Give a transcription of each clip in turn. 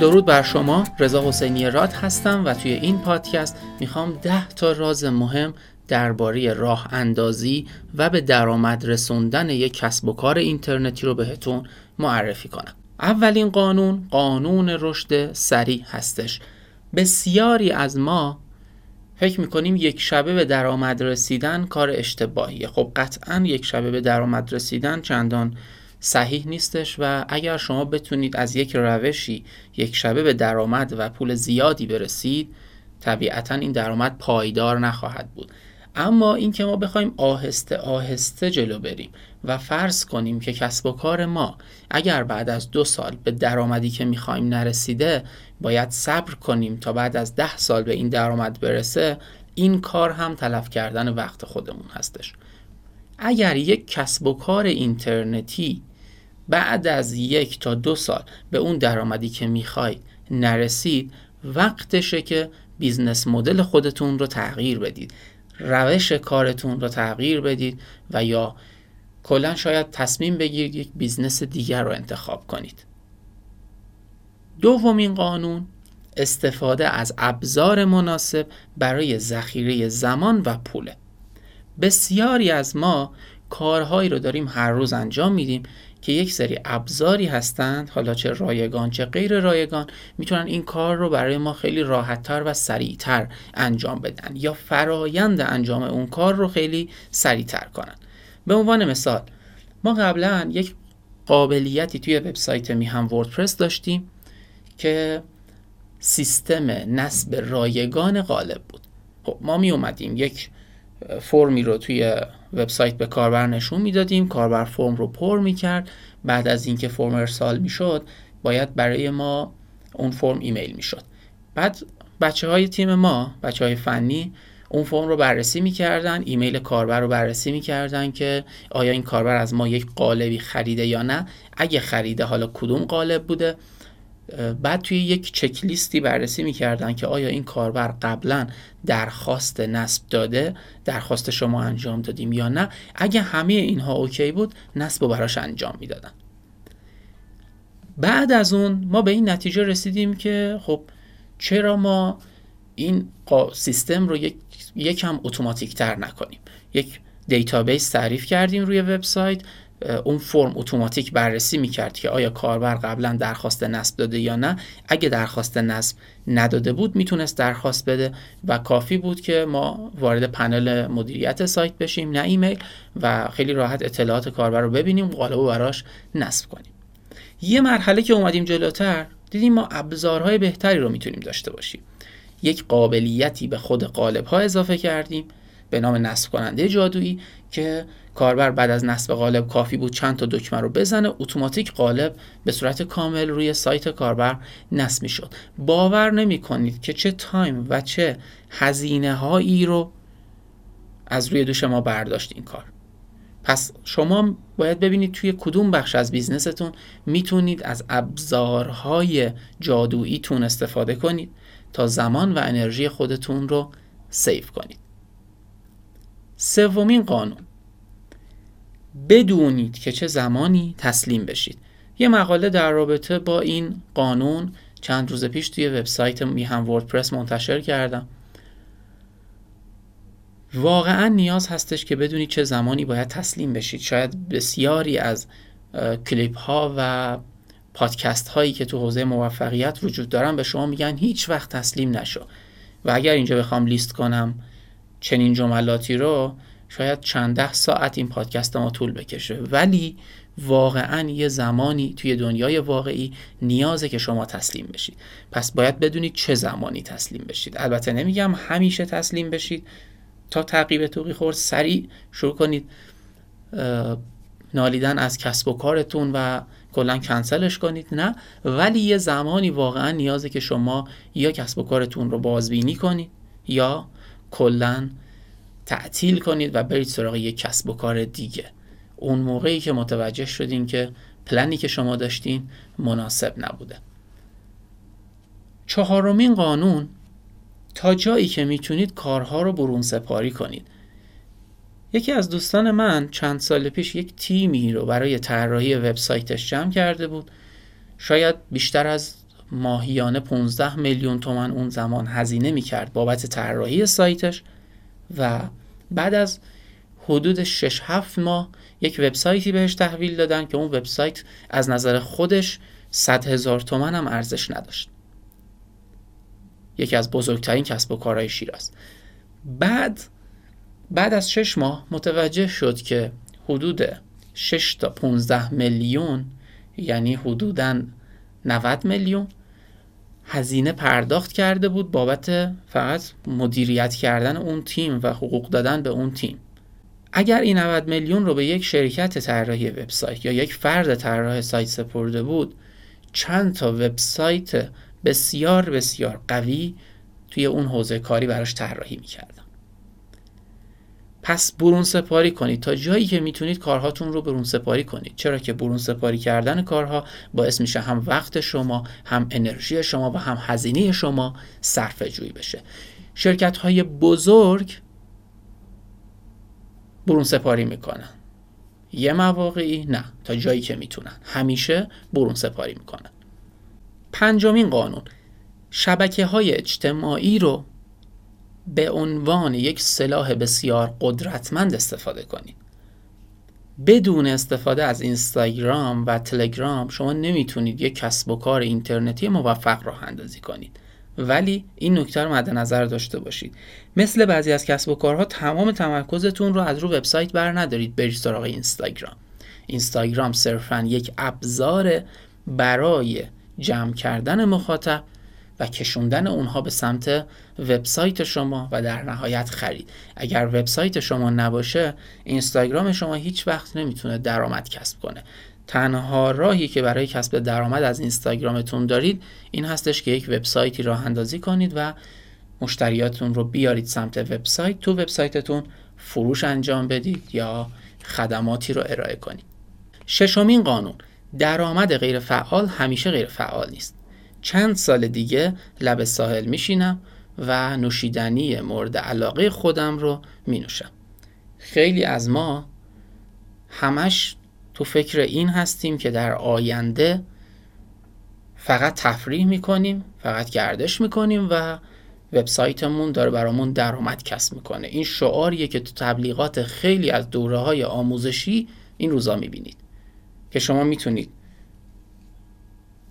درود بر شما رضا حسینی راد هستم و توی این پادکست می‌خوام ده تا راز مهم درباره راه اندازی و به درآمد رسوندن یک کسب و کار اینترنتی رو بهتون معرفی کنم. اولین قانون قانون رشد سریع هستش. بسیاری از ما فکر می‌کنیم یک شبه به درآمد رسیدن کار اشتباهیه. خب قطعا یک شبه به درآمد رسیدن چندان صحیح نیستش و اگر شما بتونید از یک روشی یک شبه به درآمد و پول زیادی برسید طبیعتا این درآمد پایدار نخواهد بود. اما اینکه ما بخوایم آهسته آهسته جلو بریم و فرض کنیم که کسب و کار ما اگر بعد از دو سال به درآمدی که می‌خوایم نرسیده باید صبر کنیم تا بعد از ده سال به این درآمد برسه این کار هم تلف کردن وقت خودمون هستش. اگر یک کسب و کار اینترنتی بعد از یک تا دو سال به اون درآمدی که می‌خواید نرسید وقتشه که business model خودتون رو تغییر بدید روش کارتون رو تغییر بدید و یا کلا شاید تصمیم بگیرید یک business دیگر رو انتخاب کنید. دومین قانون استفاده از ابزار مناسب برای ذخیره زمان و پوله. بسیاری از ما کارهایی رو داریم هر روز انجام میدیم که یک سری ابزاری هستند حالا چه رایگان چه غیر رایگان می‌تونن این کار رو برای ما خیلی راحتتر و سریعتر انجام بدن یا فرایند انجام اون کار رو خیلی سریعتر کنن. به عنوان مثال ما قبلا یک قابلیتی توی وبسایت میهم وردپرس داشتیم که سیستم نصب رایگان غالب بود. خب ما می اومدیم یک فرمی رو توی وبسایت به کاربر نشون می‌دادیم کاربر فرم رو پر می‌کرد. بعد از اینکه فرم ارسال می‌شد باید برای ما اون فرم ایمیل می‌شد. بعد بچه های تیم ما بچه های فنی اون فرم رو بررسی می‌کردن ایمیل کاربر رو بررسی می‌کردن که آیا این کاربر از ما یک قالبی خریده یا نه. اگه خریده حالا کدوم قالب بوده؟ بعد توی یک چک لیستی بررسی می‌کردن که آیا این کاربر قبلا درخواست نصب داده درخواست شما انجام دادیم یا نه؟ اگه همه اینها اوکی بود نصب رو براش انجام می‌دادن. بعد از اون ما به این نتیجه رسیدیم که خب چرا ما این سیستم رو یک یکم اتوماتیک تر نکنیم؟ یک database تعریف کردیم روی وبسایت. اون فرم اتوماتیک بررسی می‌کرد که آیا کاربر قبلا درخواست نصب داده یا نه. اگه درخواست نصب نداده بود می‌تونست درخواست بده و کافی بود که ما وارد پنل مدیریت سایت بشیم نه ایمیل و خیلی راحت اطلاعات کاربر رو ببینیم قالب و براش نصب کنیم. یه مرحله که اومدیم جلوتر دیدیم ما ابزارهای بهتری رو می‌تونیم داشته باشیم. یک قابلیتی به خود قالب ها اضافه کردیم به نام نصب کننده جادویی که کاربر بعد از نصب قالب کافی بود چند تا دکمه رو بزنه اتوماتیک قالب به صورت کامل روی سایت کاربر نصب می شد باور نمی کنید که چه time و چه هزینه هایی رو از روی دوش ما برداشت این کار. پس شما باید ببینید توی کدوم بخش از business تون می‌تونید از ابزارهای جادوییتون استفاده کنید تا زمان و انرژی خودتون رو سیف کنید. سومین قانون. بدونید که چه زمانی تسلیم بشید. یه مقاله در رابطه با این قانون چند روز پیش توی وبسایت میهم وردپرس منتشر کردم. واقعا نیاز هستش که بدونید چه زمانی باید تسلیم بشید. شاید بسیاری از کلیپ ها و پادکست هایی که تو حوزه موفقیت وجود دارن به شما میگن هیچ وقت تسلیم نشو. و اگر اینجا بخوام لیست کنم چنین جملاتی رو شاید چند ده ساعت این پادکست ما طول بکشه. ولی واقعا یه زمانی توی دنیای واقعی نیازه که شما تسلیم بشید. پس باید بدونید چه زمانی تسلیم بشید. البته نمیگم همیشه تسلیم بشید. تا تعقیب توقی خورد سریع شروع کنید. نالیدن از کسب و کارتون و کلا کنسلش کنید. نه ولی یه زمانی واقعا نیازه که شما یا کسب و کارتون رو بازبینی کنید یا کلا تعطیل کنید و برید سراغ یک کسب و کار دیگه. اون موقعی که متوجه شدین که پلنی که شما داشتین مناسب نبوده. چهارمین قانون تا جایی که می‌تونید کارها رو برون سپاری کنید. یکی از دوستان من چند سال پیش یک تیمی رو برای طراحی وبسایتش جمع کرده بود. شاید بیشتر از ماهیانه 15 میلیون تومن اون زمان هزینه می‌کرد بابت طراحی سایتش. و بعد از حدود 6 7 ماه یک وبسایتی بهش تحویل دادن که اون وبسایت از نظر خودش 100 هزار تومن هم ارزش نداشت. یکی از بزرگترین کسب و کارهای شیراز بعد بعد از 6 ماه متوجه شد که حدود 6 تا 15 میلیون یعنی حدوداً 90 میلیون هزینه پرداخت کرده بود بابت فقط مدیریت کردن اون تیم و حقوق دادن به اون تیم. اگر این 90 میلیون رو به یک شرکت طراحی وبسایت یا یک فرد طراح سایت سپرده بود چند تا وبسایت بسیار بسیار قوی توی اون حوزه کاری براش طراحی می‌کردن. پس برون سپاری کنید. تا جایی که می‌تونید کارهاتون رو برون سپاری کنید. چرا که برون سپاری کردن کارها باعث میشه هم وقت شما هم انرژی شما و هم هزینه شما صرفه جویی بشه. شرکت های بزرگ برون سپاری می‌کنن. یه مواقعی نه تا جایی که می‌تونن. همیشه برون سپاری می‌کنن. پنجمین قانون. شبکه های اجتماعی رو به عنوان یک سلاح بسیار قدرتمند استفاده کنید. بدون استفاده از اینستاگرام و تلگرام شما نمی‌تونید یک کسب و کار اینترنتی موفق راه اندازی کنید. ولی این نکته رو مد نظر داشته باشید. مثل بعضی از کسب و کارها تمام تمرکزتون رو از رو وبسایت بر ندارید. برید سراغ اینستاگرام. اینستاگرام صرفا یک ابزار برای جمع کردن مخاطب و کشوندن اونها به سمت وبسایت شما و در نهایت خرید. اگر وبسایت شما نباشه اینستاگرام شما هیچ وقت نمی‌تونه درآمد کسب کنه. تنها راهی که برای کسب درآمد از اینستاگرامتون دارید این هستش که یک وبسایتی راه اندازی کنید و مشتریاتون رو بیارید سمت وبسایت. تو وبسایتتون فروش انجام بدید یا خدماتی رو ارائه کنید. ششمین قانون درآمد غیر فعال همیشه غیر فعال نیست. چند سال دیگه لب ساحل میشینم و نوشیدنی مورد علاقه خودم رو می نوشم خیلی از ما همش تو فکر این هستیم که در آینده فقط تفریح می‌کنیم فقط گردش می‌کنیم و وبسایتمون داره برامون درآمد کسب می‌کنه. این شعاریه که تو تبلیغات خیلی از دوره های آموزشی این روزا می‌بینید. که شما می‌تونید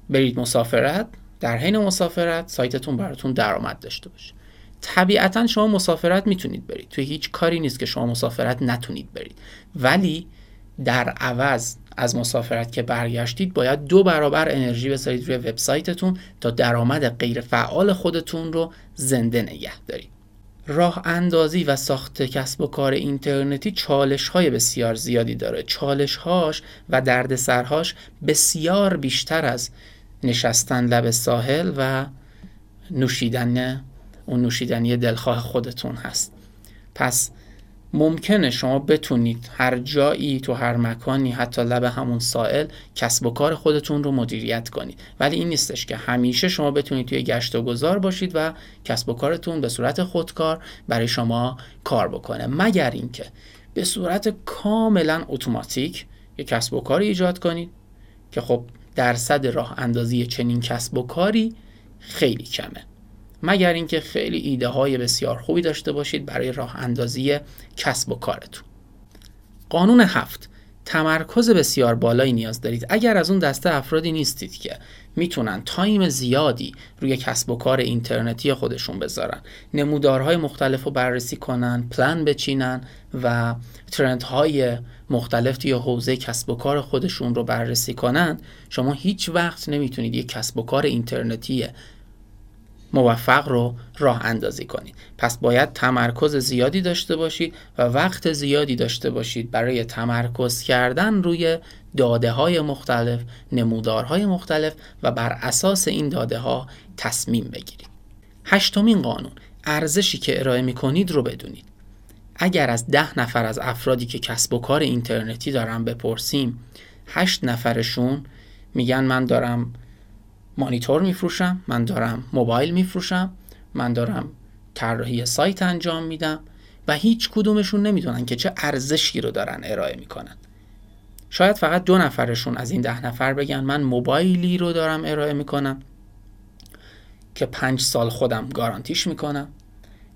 برید مسافرت در حین مسافرت سایتتون براتون درآمد داشته باشه. طبیعتا شما مسافرت می‌تونید برید. توی هیچ کاری نیست که شما مسافرت نتونید برید. ولی در عوض از مسافرت که برگشتید باید دو برابر انرژی بذارید روی وبسایتتون تا درآمد غیر فعال خودتون رو زنده نگه دارید. راه اندازی و ساخت کسب و کار اینترنتی چالش های بسیار زیادی داره. چالش هاش و دردسرهاش بسیار بیشتر از نشستن لب ساحل و نوشیدن اون نوشیدنی دلخواه خودتون هست. پس ممکنه شما بتونید هر جایی تو هر مکانی حتی لب همون سائل کسب و کار خودتون رو مدیریت کنید. ولی این نیستش که همیشه شما بتونید توی گشت و گذار باشید و کسب و کارتون به صورت خودکار برای شما کار بکنه. مگر اینکه به صورت کاملا اتوماتیک یک کسب و کاری ایجاد کنید که خب درصد راه اندازی چنین کسب و کاری خیلی کمه. مگر اینکه خیلی ایده های بسیار خوبی داشته باشید برای راه اندازی کسب و کارتون. قانون هفت. تمرکز بسیار بالایی نیاز دارید. اگر از اون دسته افرادی نیستید که می‌تونن تایم زیادی روی کسب و کار اینترنتی خودشون بذارن. نمودارهای مختلف رو بررسی کنن پلان بچینن و ترندهای مختلف توی حوزه کسب و کار خودشون رو بررسی کنند شما هیچ وقت نمی‌تونید یک کسب و کار اینترنتی موفق رو راه اندازی کنید. پس باید تمرکز زیادی داشته باشید و وقت زیادی داشته باشید برای تمرکز کردن روی داده های مختلف نمودارهای مختلف و بر اساس این داده ها تصمیم بگیرید. هشتمین قانون ارزشی که ارائه می کنید رو بدونید. اگر از ده نفر از افرادی که کسب و کار اینترنتی دارن بپرسیم هشت نفرشون میگن من دارم مانیتور میفروشم من دارم موبایل میفروشم من دارم طراحی سایت انجام میدم و هیچ کدومشون نمی‌دونن که چه ارزشی رو دارن ارائه می‌کنن. شاید فقط دو نفرشون از این ده نفر بگن من موبایلی رو دارم ارائه می‌کنم که پنج سال خودم گارانتیش می‌کنم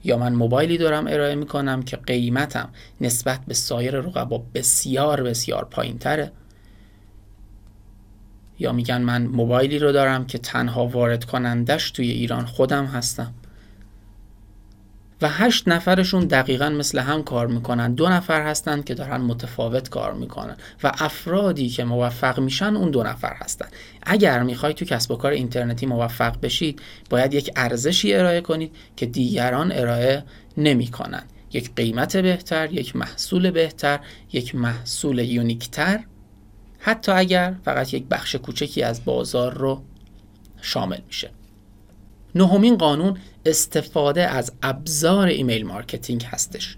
یا من موبایلی دارم ارائه می‌کنم که قیمتم نسبت به سایر رقبا بسیار بسیار پایین تره یا میگن من موبایلی رو دارم که تنها وارد کنندش توی ایران خودم هستم. و هشت نفرشون دقیقا مثل هم کار می‌کنن. دو نفر هستن که دارن متفاوت کار می‌کنن و افرادی که موفق میشن اون دو نفر هستن. اگر می‌خوای تو کسب و کار اینترنتی موفق بشید باید یک ارزشی ارائه کنید که دیگران ارائه نمی‌کنن. یک قیمت بهتر یک محصول بهتر یک محصول unique تر. حتی اگر فقط یک بخش کوچکی از بازار رو شامل میشه. نهمین قانون استفاده از ابزار email marketing هستش.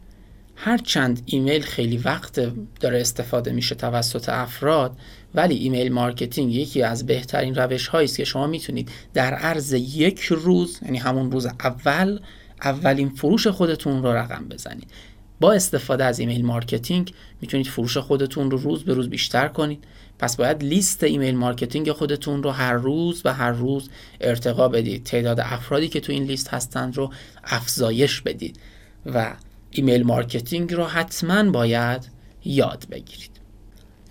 هرچند ایمیل خیلی وقت داره استفاده میشه توسط افراد ولی email marketing یکی از بهترین روش هایی است که شما می‌تونید در عرض یک روز یعنی همون روز اول اولین فروش خودتون رو رقم بزنید. با استفاده از email marketing می‌تونید فروش خودتون رو روز به روز بیشتر کنید. پس باید لیست email marketing خودتون رو هر روز و هر روز ارتقا بدید. تعداد افرادی که تو این لیست هستند رو افزایش بدید و email marketing رو حتما باید یاد بگیرید.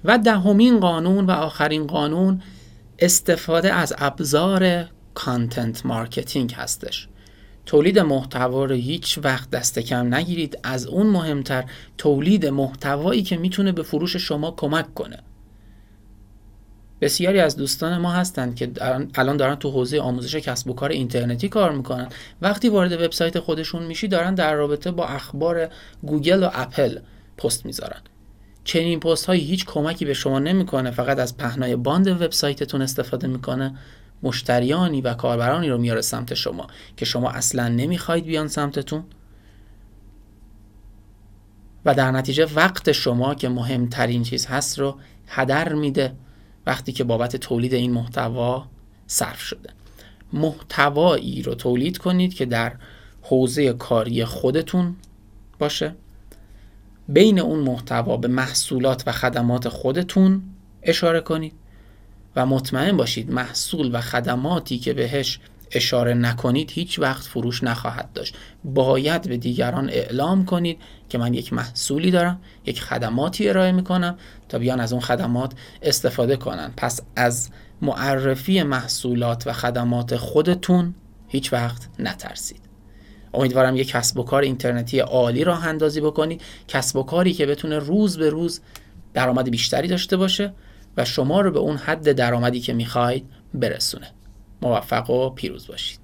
و دهمین قانون و آخرین قانون استفاده از ابزار content marketing هستش. تولید محتوا رو هیچ وقت دست کم نگیرید. از اون مهمتر تولید محتوایی که می‌تونه به فروش شما کمک کنه. بسیاری از دوستان ما هستند که الان دارن تو حوزه آموزش کسب و کار اینترنتی کار می‌کنن. وقتی وارد وبسایت خودشون میشی دارن در رابطه با اخبار گوگل و اپل پست می‌ذارن. چنین پست هایی هیچ کمکی به شما نمی‌کنه فقط از پهنای باند وبسایتتون استفاده می‌کنه. مشتریانی و کاربرانی رو میاره سمت شما که شما اصلا نمی‌خواید بیان سمتتون. و در نتیجه وقت شما که مهمترین چیز هست رو هدر میده وقتی که بابت تولید این محتوا صرف شده. محتوایی رو تولید کنید که در حوزه کاری خودتون باشه. بین اون محتوا به محصولات و خدمات خودتون اشاره کنید. و مطمئن باشید محصول و خدماتی که بهش اشاره نکنید هیچ وقت فروش نخواهد داشت. باید به دیگران اعلام کنید که من یک محصولی دارم یک خدماتی ارائه می‌کنم تا بیان از اون خدمات استفاده کنن. پس از معرفی محصولات و خدمات خودتون هیچ وقت نترسید. امیدوارم یک کسب و کار اینترنتی عالی راه اندازی بکنید. کسب و کاری که بتونه روز به روز درآمد بیشتری داشته باشه. و شما رو به اون حد درآمدی که می‌خواید برسونه. موفق و پیروز باشید.